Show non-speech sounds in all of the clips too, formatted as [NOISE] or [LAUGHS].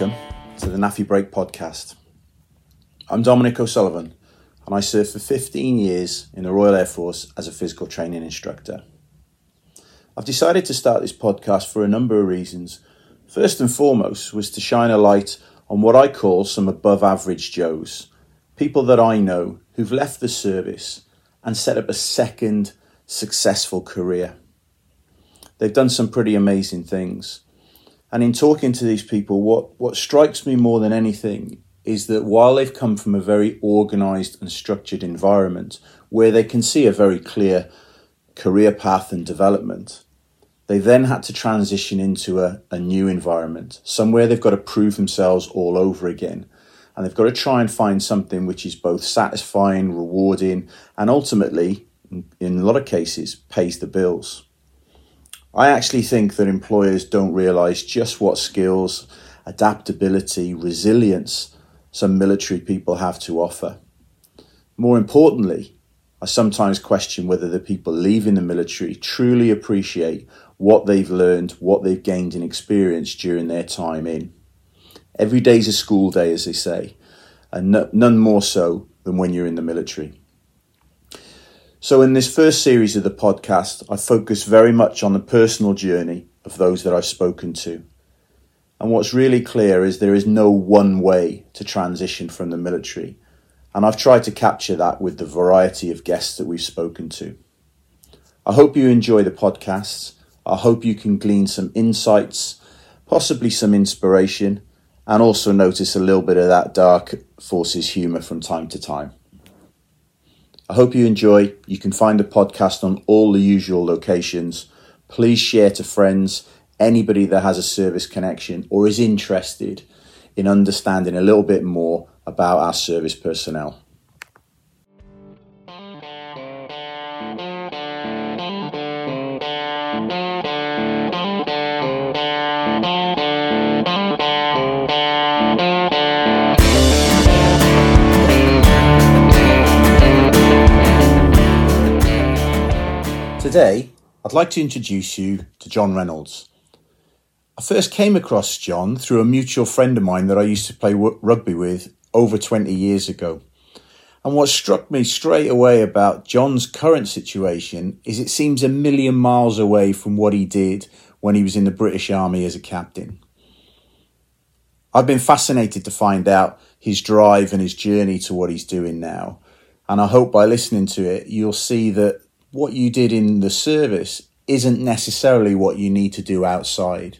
Welcome to the NAAFI Break podcast. I'm Dominic O'Sullivan and I served for 15 years in the Royal Air Force as a physical training instructor. I've decided to start this podcast for a number of reasons. First and foremost was to shine a light on what I call some above average Joes, people that I know who've left the service and set up a second successful career. They've done some pretty amazing things. And in talking to these people, what, what strikes me more than anything is that while they've come from a very organized and structured environment where they can see a very clear career path and development, they then had to transition into a, a new environment, somewhere they've got to prove themselves all over again. And they've got to try and find something which is both satisfying, rewarding, and ultimately, in a lot of cases, pays the bills. I actually think that employers don't realize just what skills, adaptability, resilience some military people have to offer. More importantly, I sometimes question whether the people leaving the military truly appreciate what they've learned, what they've gained in experience during their time in. Every day's a school day, as they say, and none more so than when you're in the military. So, in this first series of the podcast, I focus very much on the personal journey of those that I've spoken to. And what's really clear is there is no one way to transition from the military. And I've tried to capture that with the variety of guests that we've spoken to. I hope you enjoy the podcasts. I hope you can glean some insights, possibly some inspiration, and also notice a little bit of that dark forces humour from time to time. I hope you enjoy. You can find the podcast on all the usual locations. Please share to friends, anybody that has a service connection or is interested in understanding a little bit more about our service personnel. Today, I'd like to introduce you to John Reynolds. I first came across John through a mutual friend of mine that I used to play rugby with over 20 years ago. And what struck me straight away about John's current situation is it seems a million miles away from what he did when he was in the British Army as a captain. I've been fascinated to find out his drive and his journey to what he's doing now. And I hope by listening to it, you'll see that what you did in the service isn't necessarily what you need to do outside.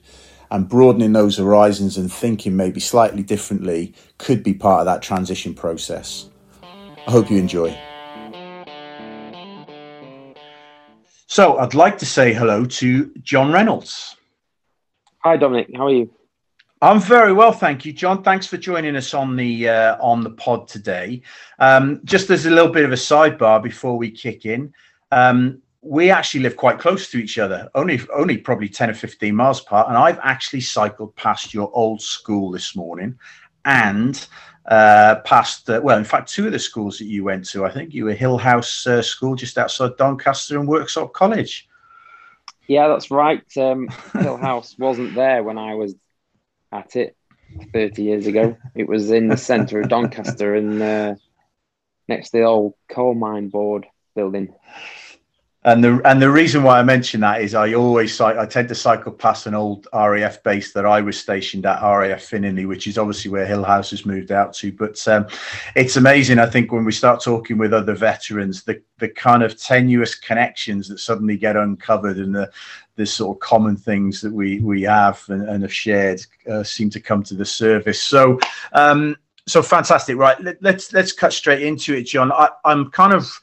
And broadening those horizons and thinking maybe slightly differently could be part of that transition process. I hope you enjoy. So, I'd like to say hello to John Reynolds. Hi, Dominic. How are you? I'm very well, thank you, John. Thanks for joining us on the uh, on the pod today. Um, just as a little bit of a sidebar before we kick in, um, we actually live quite close to each other, only only probably 10 or 15 miles apart. And I've actually cycled past your old school this morning and uh, past, uh, well, in fact, two of the schools that you went to. I think you were Hill House uh, School just outside Doncaster and Worksop College. Yeah, that's right. Um, Hill House wasn't there when I was at it 30 years ago. It was in the centre of Doncaster and uh, next to the old coal mine board building. And the and the reason why I mention that is I always I tend to cycle past an old RAF base that I was stationed at RAF Finningley, which is obviously where Hill House has moved out to. But um, it's amazing, I think, when we start talking with other veterans, the the kind of tenuous connections that suddenly get uncovered and the the sort of common things that we we have and, and have shared uh, seem to come to the surface. So. Um, so fantastic, right? Let, let's let's cut straight into it, John. I, I'm kind of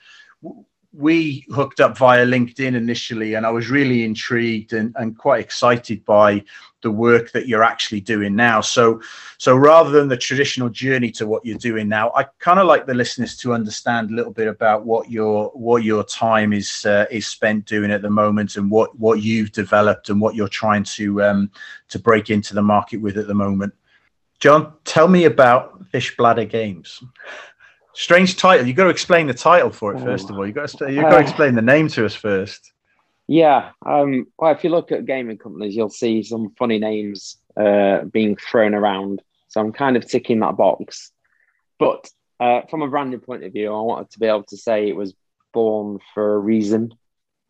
we hooked up via LinkedIn initially, and I was really intrigued and, and quite excited by the work that you're actually doing now. So, so rather than the traditional journey to what you're doing now, I kind of like the listeners to understand a little bit about what your what your time is uh, is spent doing at the moment, and what what you've developed and what you're trying to um, to break into the market with at the moment. John, tell me about Fish Bladder Games. Strange title. You've got to explain the title for it first of all. You've got to you've got to uh, explain the name to us first. Yeah. Um, well, if you look at gaming companies, you'll see some funny names uh, being thrown around. So I'm kind of ticking that box. But uh, from a branding point of view, I wanted to be able to say it was born for a reason.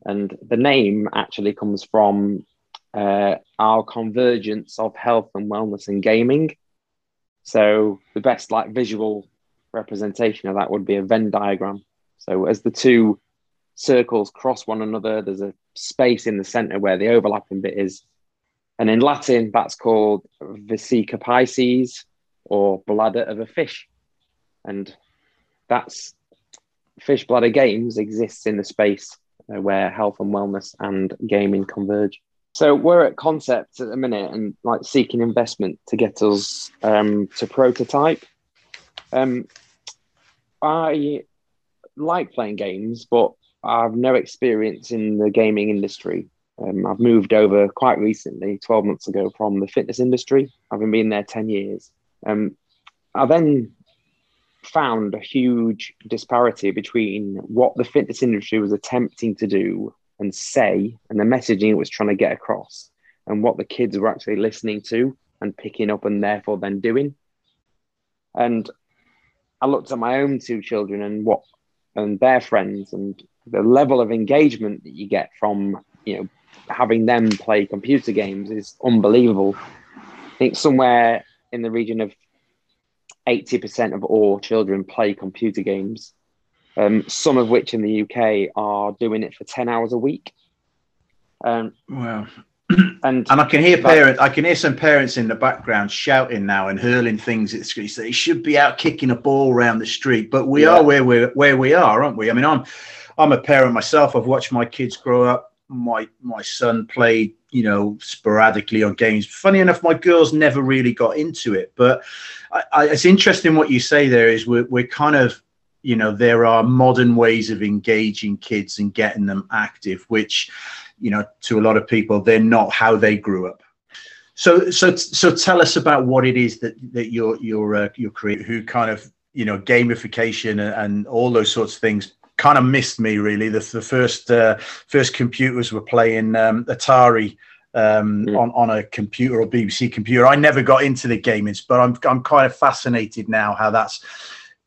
And the name actually comes from uh, our convergence of health and wellness and gaming. So the best like visual representation of that would be a Venn diagram. So as the two circles cross one another, there's a space in the center where the overlapping bit is. And in Latin, that's called vesica piscis or bladder of a fish. And that's Fish Bladder Games exists in the space uh, where health and wellness and gaming converge. So we're at concept at the minute and like seeking investment to get us um, to prototype. Um, I like playing games, but I've no experience in the gaming industry. Um, I've moved over quite recently, 12 months ago, from the fitness industry, having been there 10 years. Um, I then found a huge disparity between what the fitness industry was attempting to do and say, and the messaging it was trying to get across, and what the kids were actually listening to and picking up and therefore then doing. And I looked at my own two children and what and their friends and the level of engagement that you get from you know having them play computer games is unbelievable. I think somewhere in the region of 80% of all children play computer games, um, some of which in the UK are doing it for 10 hours a week. Um, wow. [CLEARS THROAT] And, and I can hear parents, I can hear some parents in the background shouting now and hurling things at the screen. street. They should be out kicking a ball around the street, but we yeah. are where we where we are, aren't we? I mean, I'm I'm a parent myself. I've watched my kids grow up. My my son played, you know, sporadically on games. Funny enough, my girls never really got into it, but I, I, it's interesting what you say there is we're, we're kind of you know there are modern ways of engaging kids and getting them active which you know to a lot of people they're not how they grew up so so so tell us about what it is that that you're you're uh, you're creating who kind of you know gamification and, and all those sorts of things kind of missed me really the, the first uh, first computers were playing um, atari um, mm. on on a computer or BBC computer. I never got into the gaming, but I'm I'm kind of fascinated now how that's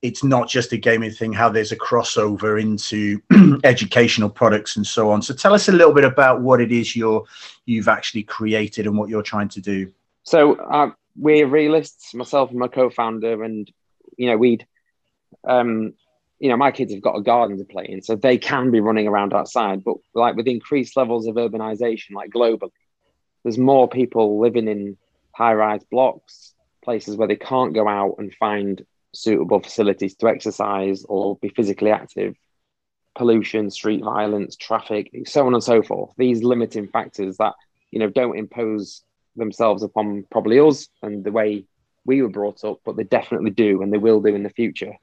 it's not just a gaming thing, how there's a crossover into [CLEARS THROAT] educational products and so on. So tell us a little bit about what it is you're you've actually created and what you're trying to do. So uh, we're realists, myself and my co-founder, and you know we'd um, you know, my kids have got a garden to play in, so they can be running around outside. But like with increased levels of urbanization, like globally, there's more people living in high rise blocks, places where they can't go out and find suitable facilities to exercise or be physically active, pollution, street violence, traffic, so on and so forth. These limiting factors that, you know, don't impose themselves upon probably us and the way we were brought up, but they definitely do and they will do in the future.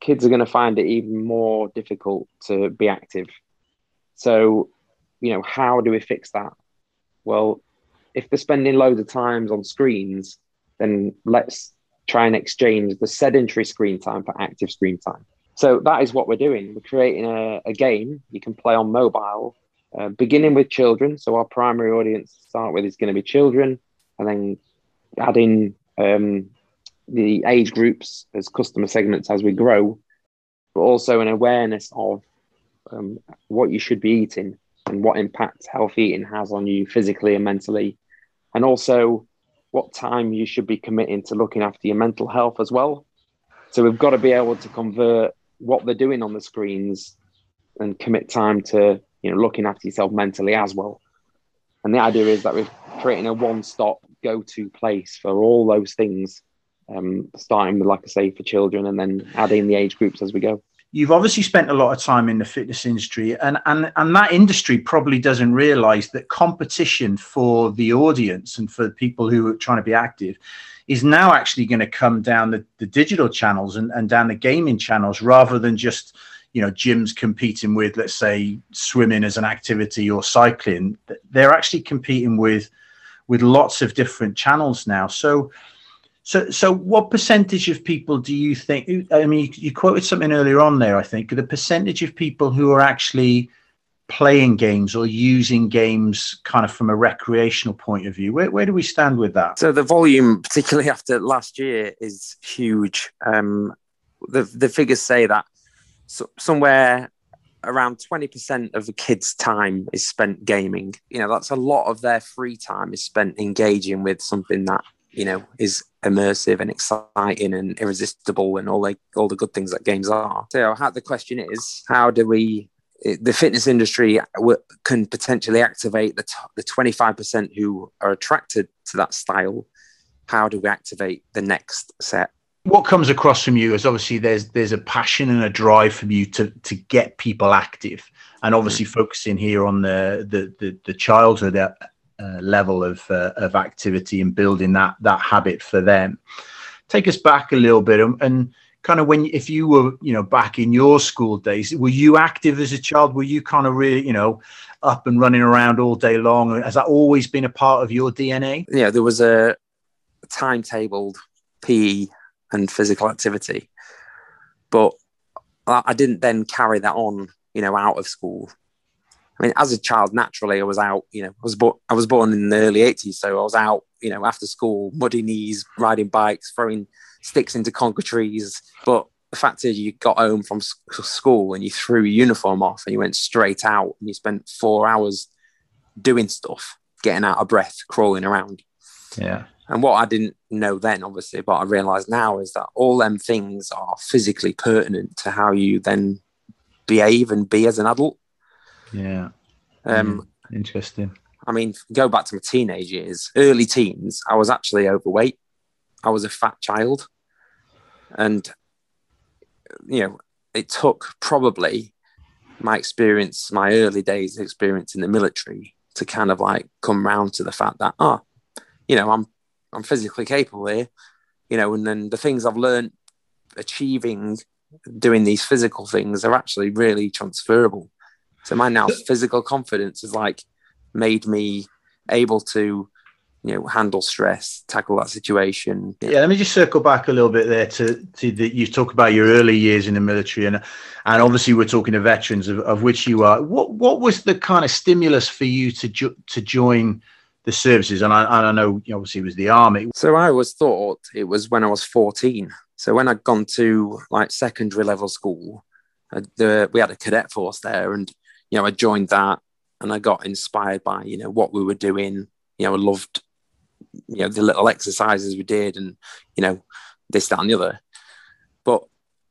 Kids are going to find it even more difficult to be active. So, you know, how do we fix that? well, if they're spending loads of times on screens, then let's try and exchange the sedentary screen time for active screen time. So that is what we're doing. We're creating a, a game you can play on mobile, uh, beginning with children. So our primary audience to start with is going to be children, and then adding um, the age groups as customer segments as we grow, but also an awareness of um, what you should be eating and what impact healthy eating has on you physically and mentally, and also what time you should be committing to looking after your mental health as well. So we've got to be able to convert what they're doing on the screens and commit time to you know looking after yourself mentally as well. And the idea is that we're creating a one-stop go-to place for all those things, um, starting with, like I say, for children, and then adding the age groups as we go you've obviously spent a lot of time in the fitness industry and and and that industry probably doesn't realize that competition for the audience and for people who are trying to be active is now actually going to come down the, the digital channels and, and down the gaming channels rather than just you know gyms competing with let's say swimming as an activity or cycling. They're actually competing with with lots of different channels now. So so, so what percentage of people do you think? I mean, you quoted something earlier on there. I think the percentage of people who are actually playing games or using games kind of from a recreational point of view? Where, where do we stand with that? So the volume, [LAUGHS] particularly after last year, is huge. Um, the the figures say that so, somewhere around 20% of a kids' time is spent gaming. You know, that's a lot of their free time is spent engaging with something that, you know, is immersive and exciting and irresistible and all the all the good things that games are. So how, the question is, how do we the fitness industry can potentially activate the, t- the 25% who are attracted to that style. How do we activate the next set? What comes across from you is obviously there's there's a passion and a drive from you to to get people active, and obviously mm. focusing here on the the the, the childhood uh, level of uh, of activity and building that that habit for them. Take us back a little bit and, and kind of when if you were you know back in your school days were you active as a child? Were you kind of really you know up and running around all day long? Has that always been a part of your dna yeah there was a timetabled pe and physical activity. But i didn't then carry that on you know out of school I mean, as a child, naturally, I was out. You know, I was born. I was born in the early '80s, so I was out. You know, after school, muddy knees, riding bikes, throwing sticks into conker trees. But the fact is, you got home from school and you threw your uniform off and you went straight out and you spent four hours doing stuff, getting out of breath, crawling around. Yeah. And what I didn't know then, obviously, but I realize now is that all them things are physically pertinent to how you then behave and be as an adult. Yeah. Um, Interesting. I mean, go back to my teenage years, early teens, I was actually overweight. I was a fat child. And, you know, it took probably my experience, my early days experience in the military to kind of like come round to the fact that, oh, you know, I'm, I'm physically capable here, you know, and then the things I've learned achieving doing these physical things are actually really transferable. So my now physical confidence has like made me able to you know handle stress tackle that situation. Yeah let me just circle back a little bit there to to the, you talk about your early years in the military and and obviously we're talking to veterans of, of which you are. What what was the kind of stimulus for you to jo- to join the services? And I, and I know obviously it was the army. So i always thought it was when i was 14 so when i'd gone to like secondary level school uh, the, we had a cadet force there and you know i joined that and i got inspired by you know what we were doing. You know i loved you know the little exercises we did and you know this that and the other. But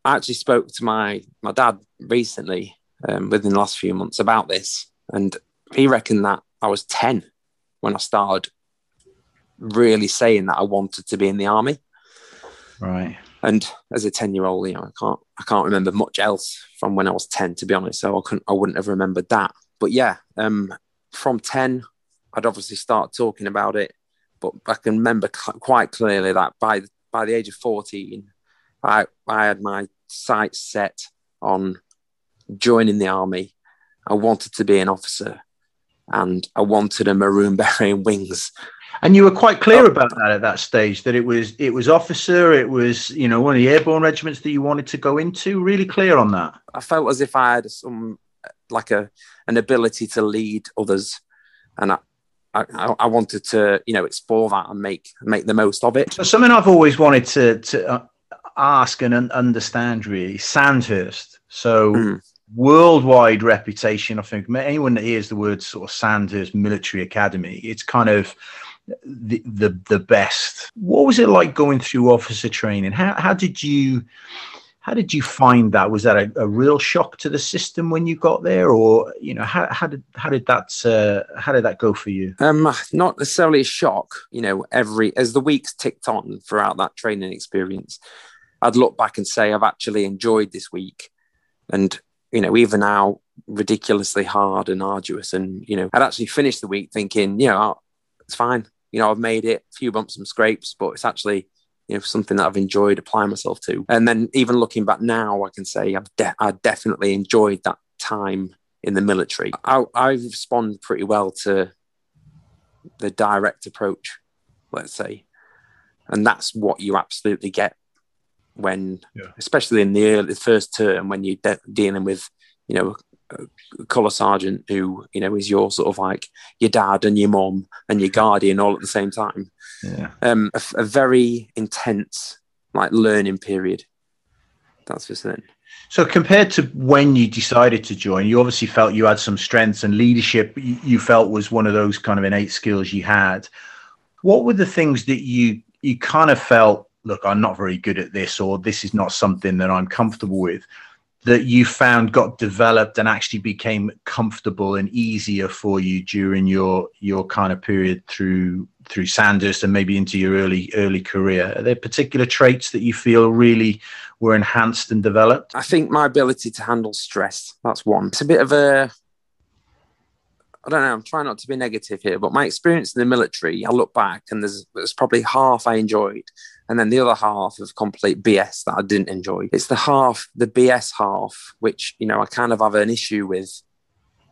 i actually spoke to my my dad recently um, within the last few months about this. And he reckoned that i was 10 when i started really saying that i wanted to be in the army. Right and as a 10 year old you know i can't i can't remember much else from when i was 10 to be honest so i couldn't i wouldn't have remembered that but yeah um from 10 i'd obviously start talking about it but I can remember quite clearly that by by the age of 14, I, I had my sights set on joining the army. I wanted to be an officer and I wanted a maroon [LAUGHS] beret and wings. And you were quite clear about that at that stage that it was it was officer, it was you know one of the airborne regiments that you wanted to go into. Really clear on that. I felt as if I had some like a an ability to lead others, and I, I, I, wanted to, you know, explore that and make make the most of it. So something I've always wanted to to uh, ask and understand really, Sandhurst. So mm. Worldwide reputation. I think anyone that hears the word sort of Sandhurst Military Academy, it's kind of the the the best. What was it like going through officer training? How how did you how did you find that? Was that a, a, real shock to the system when you got there, or you know, how, how did how did that uh, how did that go for you? Um, not necessarily a shock. You know, every as the weeks ticked on throughout that training experience, I'd look back and say I've actually enjoyed this week, and you know, even now ridiculously hard and arduous, and you know, I'd actually finished the week thinking, you know, oh, it's fine. You know, I've made it, a few bumps and scrapes, but it's actually you know something that I've enjoyed applying myself to. And then even looking back now, I can say I've de- I definitely enjoyed that time in the military. I, I respond pretty well to the direct approach, let's say, and that's what you absolutely get when, yeah. especially in the early, first term when you're de- dealing with you know a colour sergeant who you know is your sort of like your dad and your mom and your guardian all at the same time. Yeah. Um, a, a very intense like learning period. That's for certain. So compared to when you decided to join, you obviously felt you had some strengths and leadership. You felt was one of those kind of innate skills you had. What were the things that you you kind of felt? Look, I'm not very good at this, or this is not something that I'm comfortable with that you found got developed and actually became comfortable and easier for you during your your kind of period through through Sandhurst and maybe into your early early career? Are there particular traits that you feel really were enhanced and developed? I think my ability to handle stress, that's one. It's a bit of a I don't know, I'm trying not to be negative here, but my experience in the military, I look back and there's there's probably half I enjoyed and then the other half of complete BS that I didn't enjoy. It's the half, the BS half, which you know I kind of have an issue with.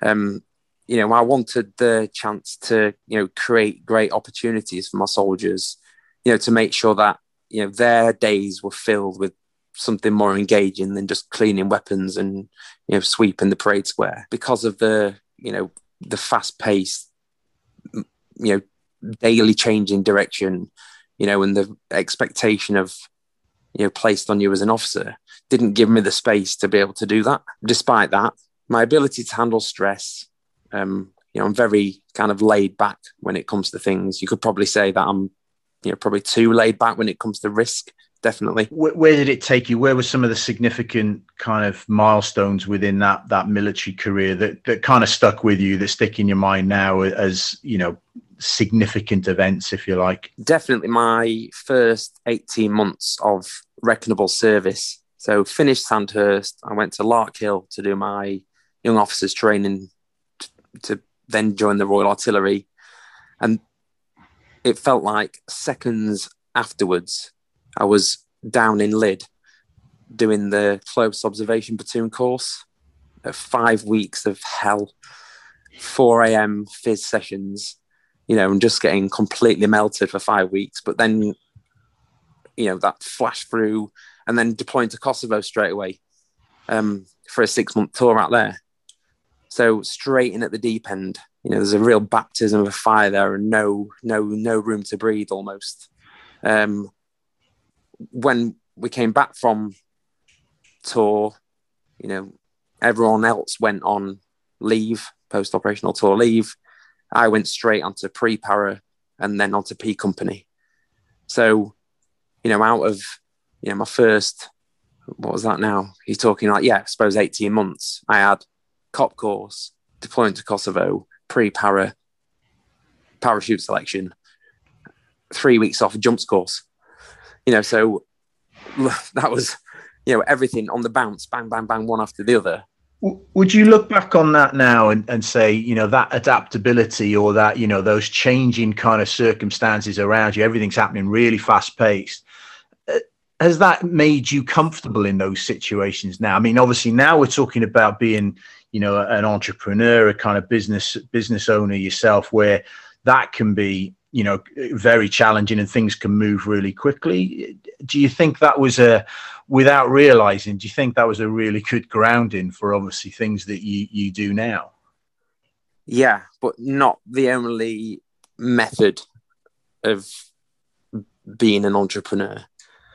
Um, you know, I wanted the chance to you know create great opportunities for my soldiers, you know, to make sure that you know their days were filled with something more engaging than just cleaning weapons and you know sweeping the parade square because of the you know the fast paced you know daily changing direction you know, and the expectation of, you know, placed on you as an officer didn't give me the space to be able to do that. Despite that, my ability to handle stress, um, you know, I'm very kind of laid back when it comes to things. You could probably say that I'm, you know, probably too laid back when it comes to risk. Definitely. Where, where did it take you? Where were some of the significant kind of milestones within that that military career that that kind of stuck with you, that stick in your mind now as you know significant events, if you like? Definitely my first 18 months of reckonable service. So finished Sandhurst, I went to Larkhill to do my young officers training to, to then join the Royal Artillery. And it felt like seconds afterwards, I was down in Lydd doing the close observation platoon course. Five weeks of hell, 4 a.m. phys sessions, you know, and just getting completely melted for five weeks. But then, you know, that flash through and then deploying to Kosovo straight away um, for a six month tour out there. So straight in at the deep end, you know, there's a real baptism of fire there and no, no, no room to breathe almost. Um, when we came back from tour, you know, everyone else went on leave, post operational tour leave. I went straight onto pre para and then onto P company. So, you know, out of you know my first, what was that now? He's talking like yeah, I suppose eighteen months. I had cop course, deployment to Kosovo, pre para, parachute selection, three weeks off jumps course. You know, so [SIGHS] that was you know everything on the bounce, bang, bang, bang, one after the other. Would you look back on that now and, and say, you know, that adaptability or that, you know, those changing kind of circumstances around you, everything's happening really fast paced. Uh, has that made you comfortable in those situations now? I mean, obviously now we're talking about being, you know, an entrepreneur, a kind of business business owner yourself, where that can be, you know, very challenging and things can move really quickly. Do you think that was a without realizing, do you think that was a really good grounding for obviously things that you, you do now? Yeah, but not the only method of being an entrepreneur.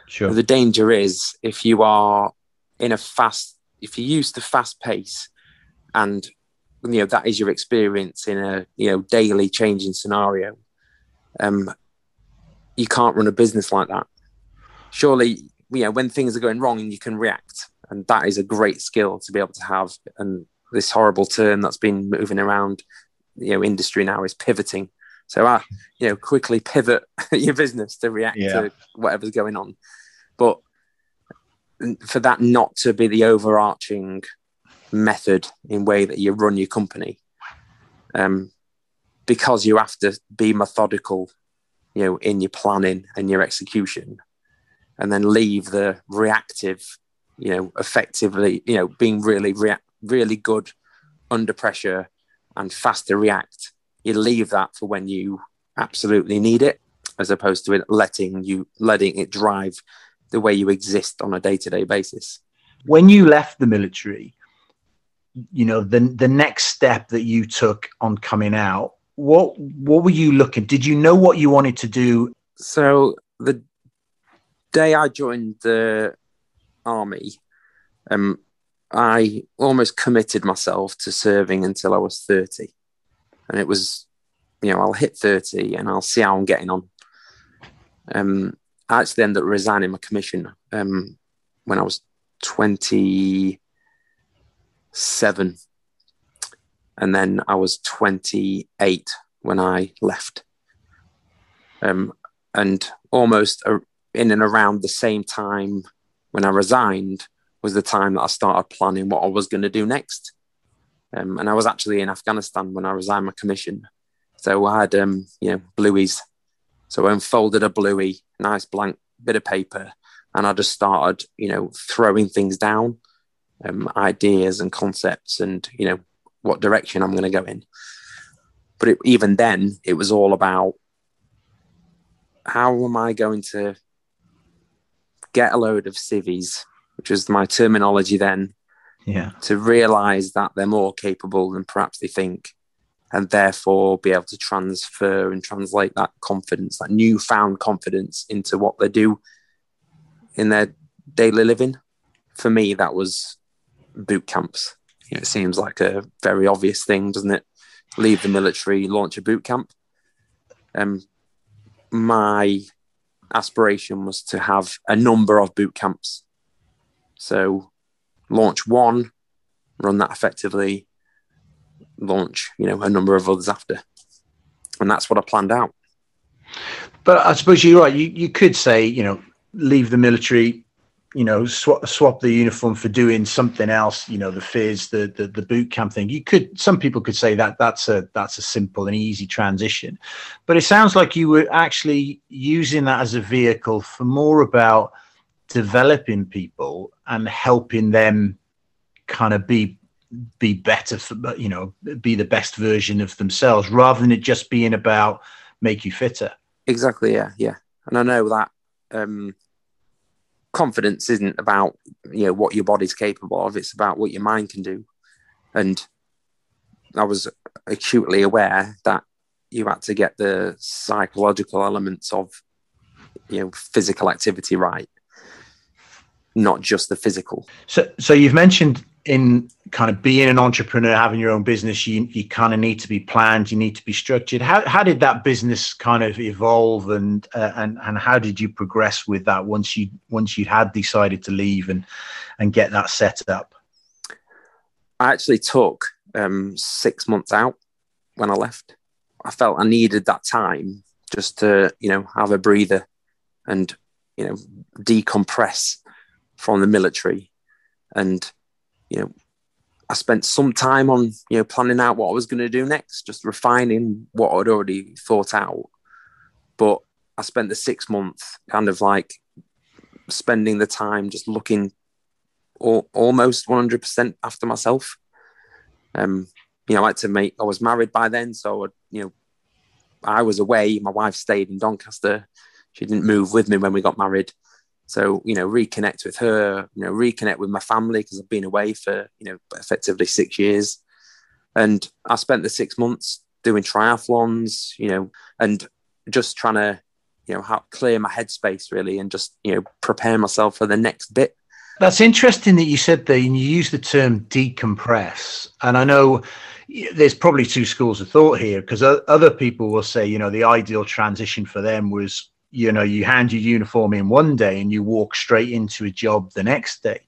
Sure. The danger is if you are in a fast, if you're used to fast pace and you know that is your experience in a you know daily changing scenario um you can't run a business like that. Surely you know when things are going wrong and you can react and that is a great skill to be able to have and this horrible term that's been moving around you know industry now is pivoting. So uh, you know quickly pivot [LAUGHS] your business to react yeah. to whatever's going on. But for that not to be the overarching method in way that you run your company um, because you have to be methodical you know in your planning and your execution and then leave the reactive, you know, effectively, you know, being really rea- really good under pressure and fast to react. You leave that for when you absolutely need it, as opposed to it letting you letting it drive the way you exist on a day to day basis. When you left the military, you know the the next step that you took on coming out what what were you looking did you know what you wanted to do? So the day i joined the army um i almost committed myself to serving until i was 30 and it was you know i'll hit 30 and i'll see how i'm getting on. Um i actually ended up resigning my commission um when i was 27 and then I was 28 when I left. Um, and almost in and around the same time when I resigned was the time that I started planning what I was going to do next. Um, and I was actually in Afghanistan when I resigned my commission. So I had, um, you know, blueys. So I unfolded a bluey, nice blank bit of paper, and I just started, you know, throwing things down, um, ideas and concepts, and you know, what direction I'm going to go in. But it, even then, it was all about how am I going to get a load of civvies, which was my terminology then, yeah, to realize that they're more capable than perhaps they think, and therefore be able to transfer and translate that confidence, that newfound confidence, into what they do in their daily living. For me, that was boot camps. You know, it seems like a very obvious thing, doesn't it? Leave the military, launch a boot camp. Um, my aspiration was to have a number of boot camps. So, launch one, run that effectively, launch, you know, a number of others after. And that's what I planned out. But I suppose you're right. You, you could say, you know, leave the military, you know swap, swap the uniform for doing something else you know the FIS the, the the boot camp thing. You could some people could say that that's a that's a simple and easy transition. But it sounds like you were actually using that as a vehicle for more about developing people and helping them kind of be be better for you know be the best version of themselves rather than it just being about make you fitter. Exactly yeah yeah. And i know that um confidence isn't about you know what your body's capable of it's about what your mind can do. And i was acutely aware that you had to get the psychological elements of you know physical activity right not just the physical. So so you've mentioned in kind of being an entrepreneur, having your own business, you you kind of need to be planned, you need to be structured. How how did that business kind of evolve, and uh, and and how did you progress with that once you once you had decided to leave and and get that set up? I actually took um, six months out when I left. I felt I needed that time just to you know have a breather and you know decompress from the military and you know, I spent some time on, you know, planning out what I was going to do next, just refining what I'd already thought out. But I spent the six months kind of like spending the time just looking all, almost 100% after myself. Um, you know, I like to make, I was married by then. So, I, you know, I was away. My wife stayed in Doncaster. She didn't move with me when we got married. So, you know, reconnect with her, you know, reconnect with my family because I've been away for, you know, effectively six years. And I spent the six months doing triathlons, you know, and just trying to, you know, clear my headspace really and just, you know, prepare myself for the next bit. That's interesting that you said that and you use the term decompress. And I know there's probably two schools of thought here because other people will say, you know, the ideal transition for them was you know you hand your uniform in one day and you walk straight into a job the next day.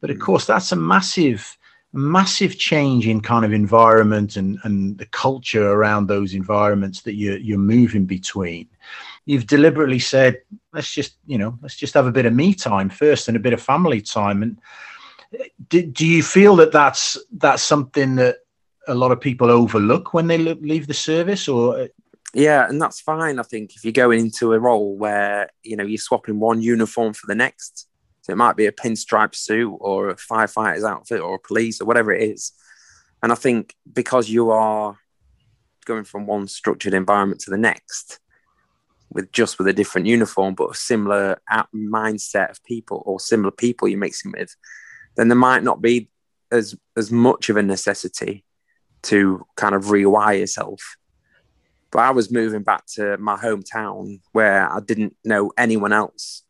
But of mm. course that's a massive massive change in kind of environment and and the culture around those environments that you're you're moving between. You've deliberately said let's just you know let's just have a bit of me time first and a bit of family time. And uh, do, do you feel that that's that's something that a lot of people overlook when they leave the service? Or uh, yeah, and that's fine. I think if you're going into a role where you know you're swapping one uniform for the next, so it might be a pinstripe suit or a firefighter's outfit or a police or whatever it is. And I think because you are going from one structured environment to the next, with just with a different uniform but a similar mindset of people or similar people you're mixing with, then there might not be as as much of a necessity to kind of rewire yourself. But I was moving back to my hometown where I didn't know anyone else.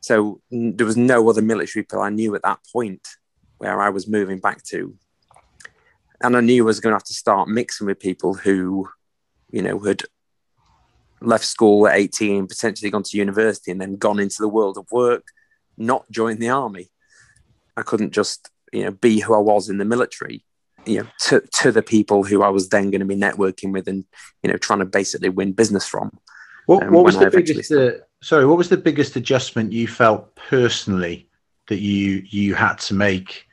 So there was no other military people I knew at that point where I was moving back to. And I knew I was going to have to start mixing with people who, you know, had left school at 18, potentially gone to university and then gone into the world of work, not joined the army. I couldn't just, you know, be who I was in the military, you know, to, to the people who I was then going to be networking with and, you know, trying to basically win business from. What, um, what was the biggest, uh, sorry, what was the biggest adjustment you felt personally that you, you had to make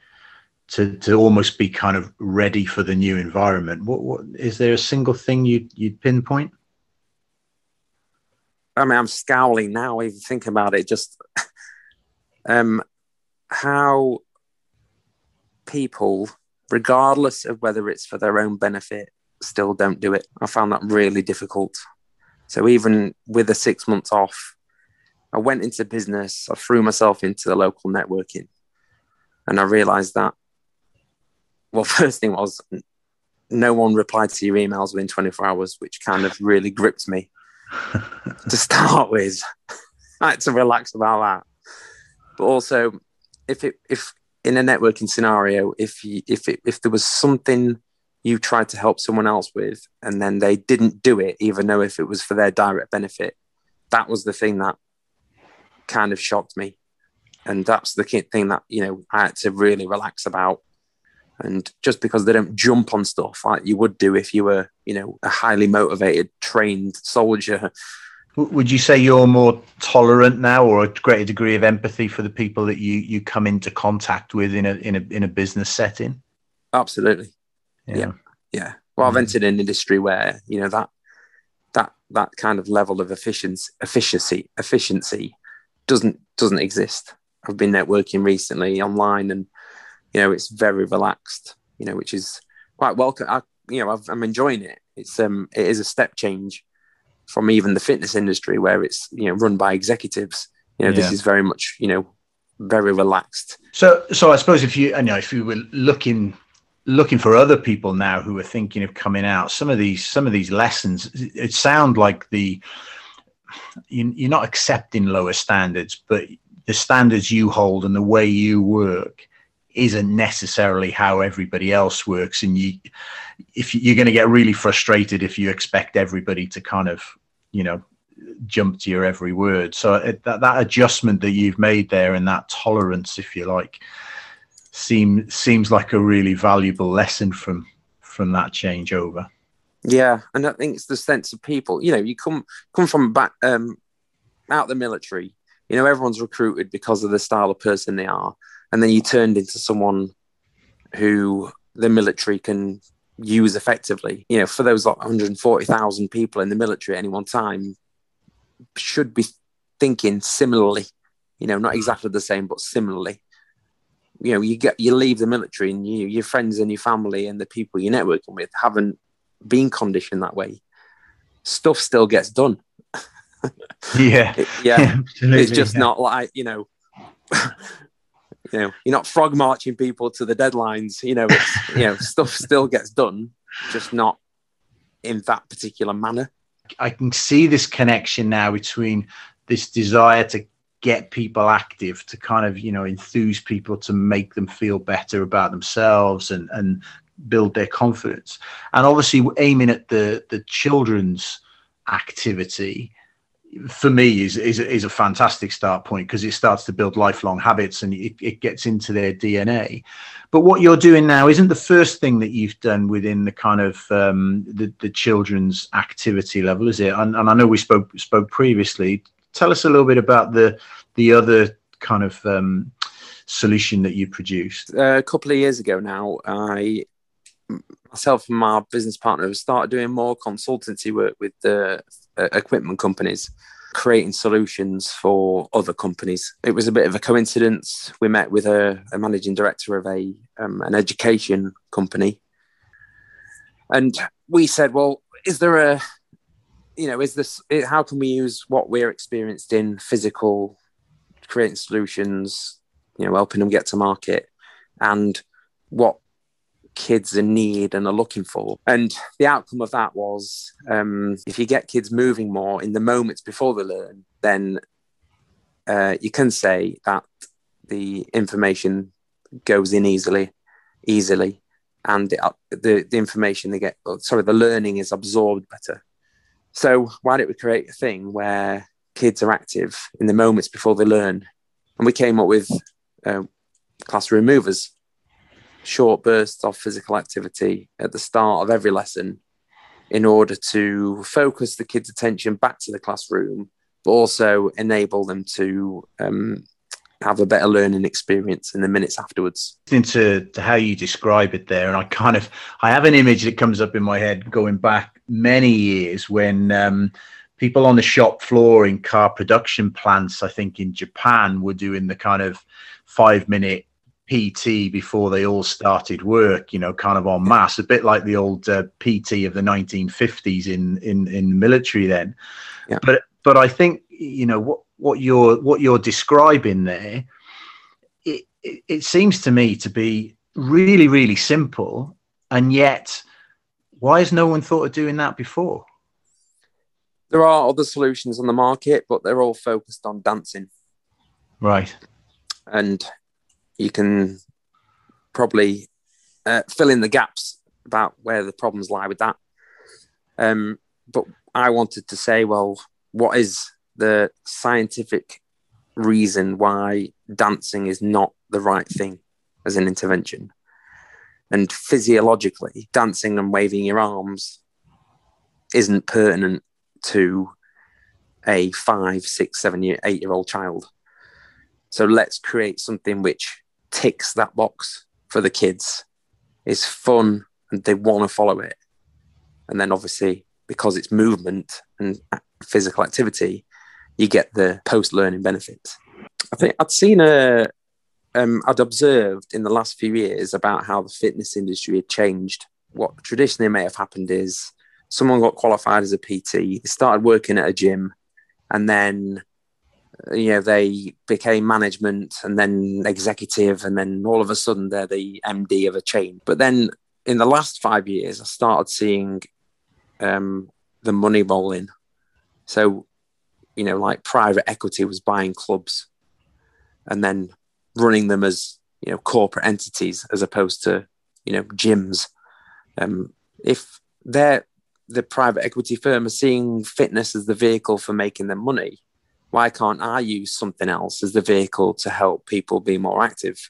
to, to almost be kind of ready for the new environment? What, what is there a single thing you, you'd pinpoint? I mean, I'm scowling now, even thinking about it. Just [LAUGHS] um, how people, regardless of whether it's for their own benefit, still don't do it. I found that really difficult. So even with a six months off, I went into business. I threw myself into the local networking, and I realised that. Well, [LAUGHS] first thing was no one replied to your emails within 24 hours, which kind of really gripped me [LAUGHS] to start with. [LAUGHS] I had to relax about that. But also, if it if in a networking scenario, if you if it, if there was something you tried to help someone else with, and then they didn't do it, even though if it was for their direct benefit, that was the thing that kind of shocked me, and that's the thing that you know I had to really relax about. And just because they don't jump on stuff like you would do if you were, you know, a highly motivated, trained soldier. Would you say you're more tolerant now, or a greater degree of empathy for the people that you you come into contact with in a in a in a business setting? Absolutely. Yeah. Yeah. yeah. Well, I've mm. entered an industry where you know that that that kind of level of efficiency efficiency efficiency doesn't doesn't exist. I've been networking recently online, and you know, it's very relaxed, you know, which is quite welcome. I, you know, i am enjoying it. It's um, it is a step change from even the fitness industry where it's you know run by executives. You know, yeah. this is very much you know very relaxed. So, so I suppose if you, you know, if you were looking looking for other people now who are thinking of coming out, some of these some of these lessons, it sound like the you're not accepting lower standards, but the standards you hold and the way you work isn't necessarily how everybody else works and you if you're going to get really frustrated if you expect everybody to kind of you know jump to your every word. So it, that, that adjustment that you've made there and that tolerance if you like seem seems like a really valuable lesson from from that changeover. Yeah and i think it's the sense of people. You know you come come from back um out the military you know everyone's recruited because of the style of person they are and then you turned into someone who the military can use effectively. You know, for those like 140,000 people in the military at any one time, should be thinking similarly. You know, not exactly the same, but similarly. You know, you get you leave the military, and you your friends and your family and the people you're networking with haven't been conditioned that way. Stuff still gets done. yeah, it, [LAUGHS] yeah. [LAUGHS] it's just yeah. not like you know [LAUGHS] you know, you're not frog marching people to the deadlines. You know, it's, you know, [LAUGHS] stuff still gets done, just not in that particular manner. I can see this connection now between this desire to get people active, to kind of, you know, enthuse people to make them feel better about themselves and, and build their confidence. And obviously aiming at the, the children's activity for me is is, is a fantastic start point because it starts to build lifelong habits and it, it gets into their DNA. But what you're doing now isn't the first thing that you've done within the kind of um, the, the children's activity level, is it? And, and I know we spoke spoke previously. Tell us a little bit about the the other kind of um, solution that you produced. Uh, a couple of years ago now, I myself and my business partner have started doing more consultancy work with the uh, equipment companies creating solutions for other companies. It was a bit of a coincidence. We met with a, a managing director of a um, an education company, and we said, "Well, is there a, you know, is this? How can we use what we're experienced in physical, creating solutions, you know, helping them get to market, and what kids in need and are looking for. And the outcome of that was um, if you get kids moving more in the moments before they learn, then uh, you can say that the information goes in easily, easily, and the, the, the information they get, sorry, the learning is absorbed better. So why don't we create a thing where kids are active in the moments before they learn? And we came up with uh, classroom movers short bursts of physical activity at the start of every lesson in order to focus the kids' attention back to the classroom, but also enable them to um, have a better learning experience in the minutes afterwards. Into to how you describe it there, and I kind of I have an image that comes up in my head going back many years when um, people on the shop floor in car production plants, I think in Japan, were doing the kind of five minute PT before they all started work, you know, kind of en masse, a bit like the old uh, PT of the 1950s in in in the military then. Yeah. But but I think you know what what you're what you're describing there. It, it, it seems to me to be really really simple, and yet why has no one thought of doing that before? There are other solutions on the market, but they're all focused on dancing. Right. And you can probably uh, fill in the gaps about where the problems lie with that. Um, but I wanted to say, well, what is the scientific reason why dancing is not the right thing as an intervention? And physiologically, dancing and waving your arms isn't pertinent to a five, six, seven year, eight year old child. So let's create something which ticks that box for the kids. It's fun and they want to follow it. And then obviously, because it's movement and physical activity, you get the post learning benefits. I think I'd seen a, um, I'd observed in the last few years about how the fitness industry had changed. What traditionally may have happened is someone got qualified as a PT, they started working at a gym, and then you know they became management and then executive and then all of a sudden they're the md of a chain. But then in the last five years i started seeing um, the money rolling. So you know like private equity was buying clubs and then running them as you know corporate entities as opposed to you know gyms. Um, if they're the private equity firm are seeing fitness as the vehicle for making them money why can't I use something else as the vehicle to help people be more active?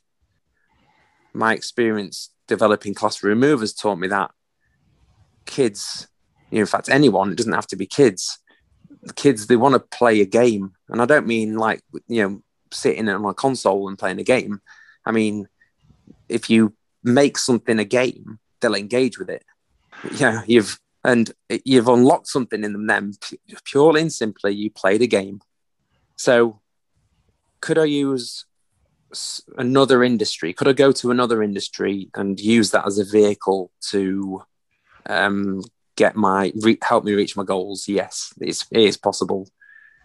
My experience developing classroom movers taught me that kids, you know, in fact, anyone, it doesn't have to be kids, kids, they want to play a game. And I don't mean like, you know, sitting on a console and playing a game. I mean, if you make something a game, they'll engage with it. Yeah, you've and you've unlocked something in them. Then purely and simply, you played a game. So, could I use another industry? Could I go to another industry and use that as a vehicle to um, get my re- help me reach my goals? Yes, it's, it is possible.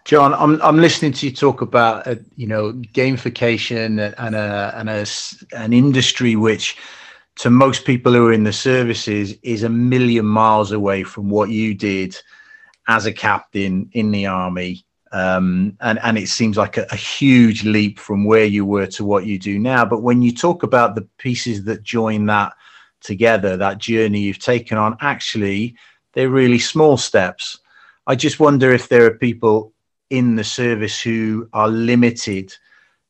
John, I'm I'm listening to you talk about uh, you know gamification and a and a an industry which to most people who are in the services is a million miles away from what you did as a captain in the army um, and and it seems like a, a, huge leap from where you were to what you do now. But when you talk about the pieces that join that together, that journey you've taken on, actually, they're really small steps. I just wonder if there are people in the service who are limited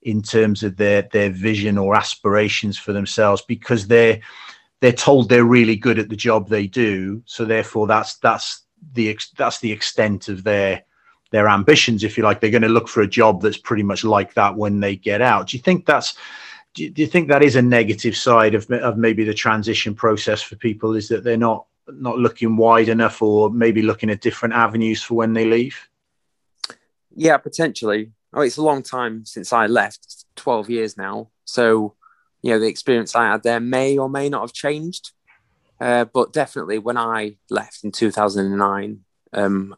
in terms of their their vision or aspirations for themselves because they're they're told they're really good at the job they do so therefore that's that's the that's the extent of their their ambitions, if you like. They're going to look for a job that's pretty much like that when they get out. Do you think that's do you, think that is a negative side of, of maybe the transition process for people? Is that they're not not looking wide enough, or maybe looking at different avenues for when they leave? Yeah, potentially. Oh, it's a long time since I left, twelve years now. So, you know, the experience I had there may or may not have changed. Uh, but definitely, when I left in 2009, um,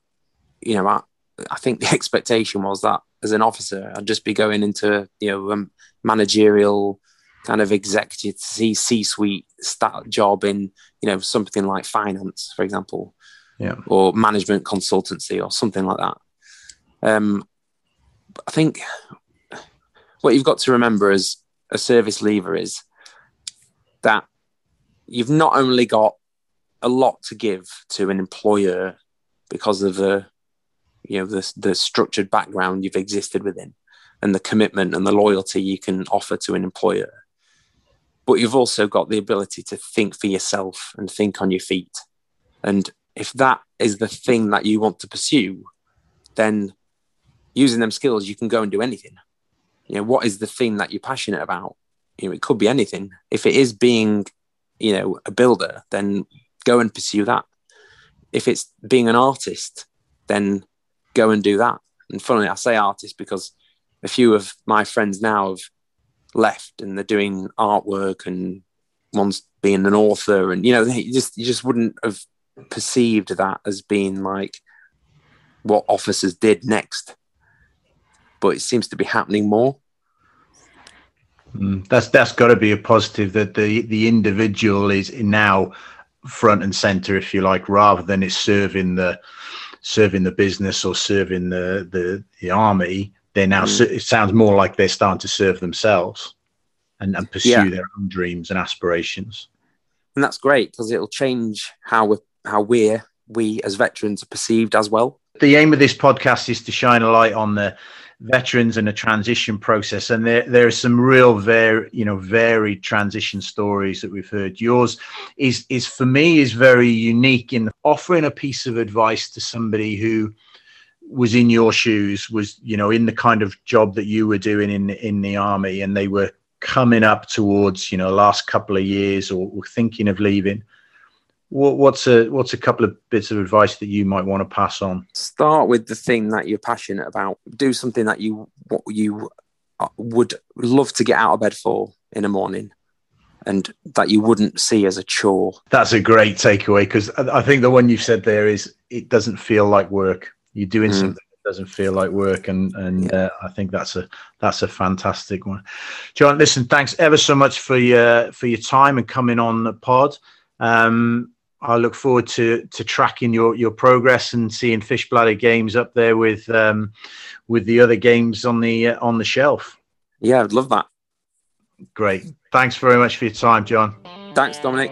you know, I, I think the [LAUGHS] expectation was that as an officer, I'd just be going into you know a managerial kind of executive C C suite stat job in you know something like finance, for example, yeah, or management consultancy or something like that. Um, I think what you've got to remember as a service leaver is that you've not only got a lot to give to an employer because of the you know the, the structured background you've existed within and the commitment and the loyalty you can offer to an employer. But you've also got the ability to think for yourself and think on your feet. And if that is the thing that you want to pursue then using them skills you can go and do anything. You know what is the thing that you're passionate about? You know it could be anything. If it is being you know a builder then go and pursue that. If it's being an artist then go and do that. And funnily i say artist because a few of my friends now have left and they're doing artwork and one's being an author and you know you just you just wouldn't have perceived that as being like what officers did next. But it seems to be happening more. Mm, that's that's got to be a positive that the the individual is now front and center, if you like, rather than it's serving the serving the business or serving the the, the army. They're now mm. it sounds more like they're starting to serve themselves and, and pursue yeah. their own dreams and aspirations. And that's great because it'll change how we how we're we as veterans are perceived as well. The aim of this podcast is to shine a light on the veterans and a transition process and there there are some real very you know varied transition stories that we've heard. Yours is is for me is very unique in offering a piece of advice to somebody who was in your shoes was you know in the kind of job that you were doing in in the army and they were coming up towards you know last couple of years or, or thinking of leaving what's a what's a couple of bits of advice that you might want to pass on? Start with the thing that you're passionate about. Do something that you what you uh, would love to get out of bed for in the morning and that you wouldn't see as a chore. That's a great takeaway because I think the one you've said there is it doesn't feel like work. You're doing mm. something that doesn't feel like work, and and yeah. uh, I think that's a that's a fantastic one. John, listen, thanks ever so much for your for your time and coming on the pod. Um, I look forward to to tracking your your progress and seeing Fish Bladder games up there with um, with the other games on the uh, on the shelf. Yeah, I'd love that. Great. Thanks very much for your time, John. Thanks, Dominic.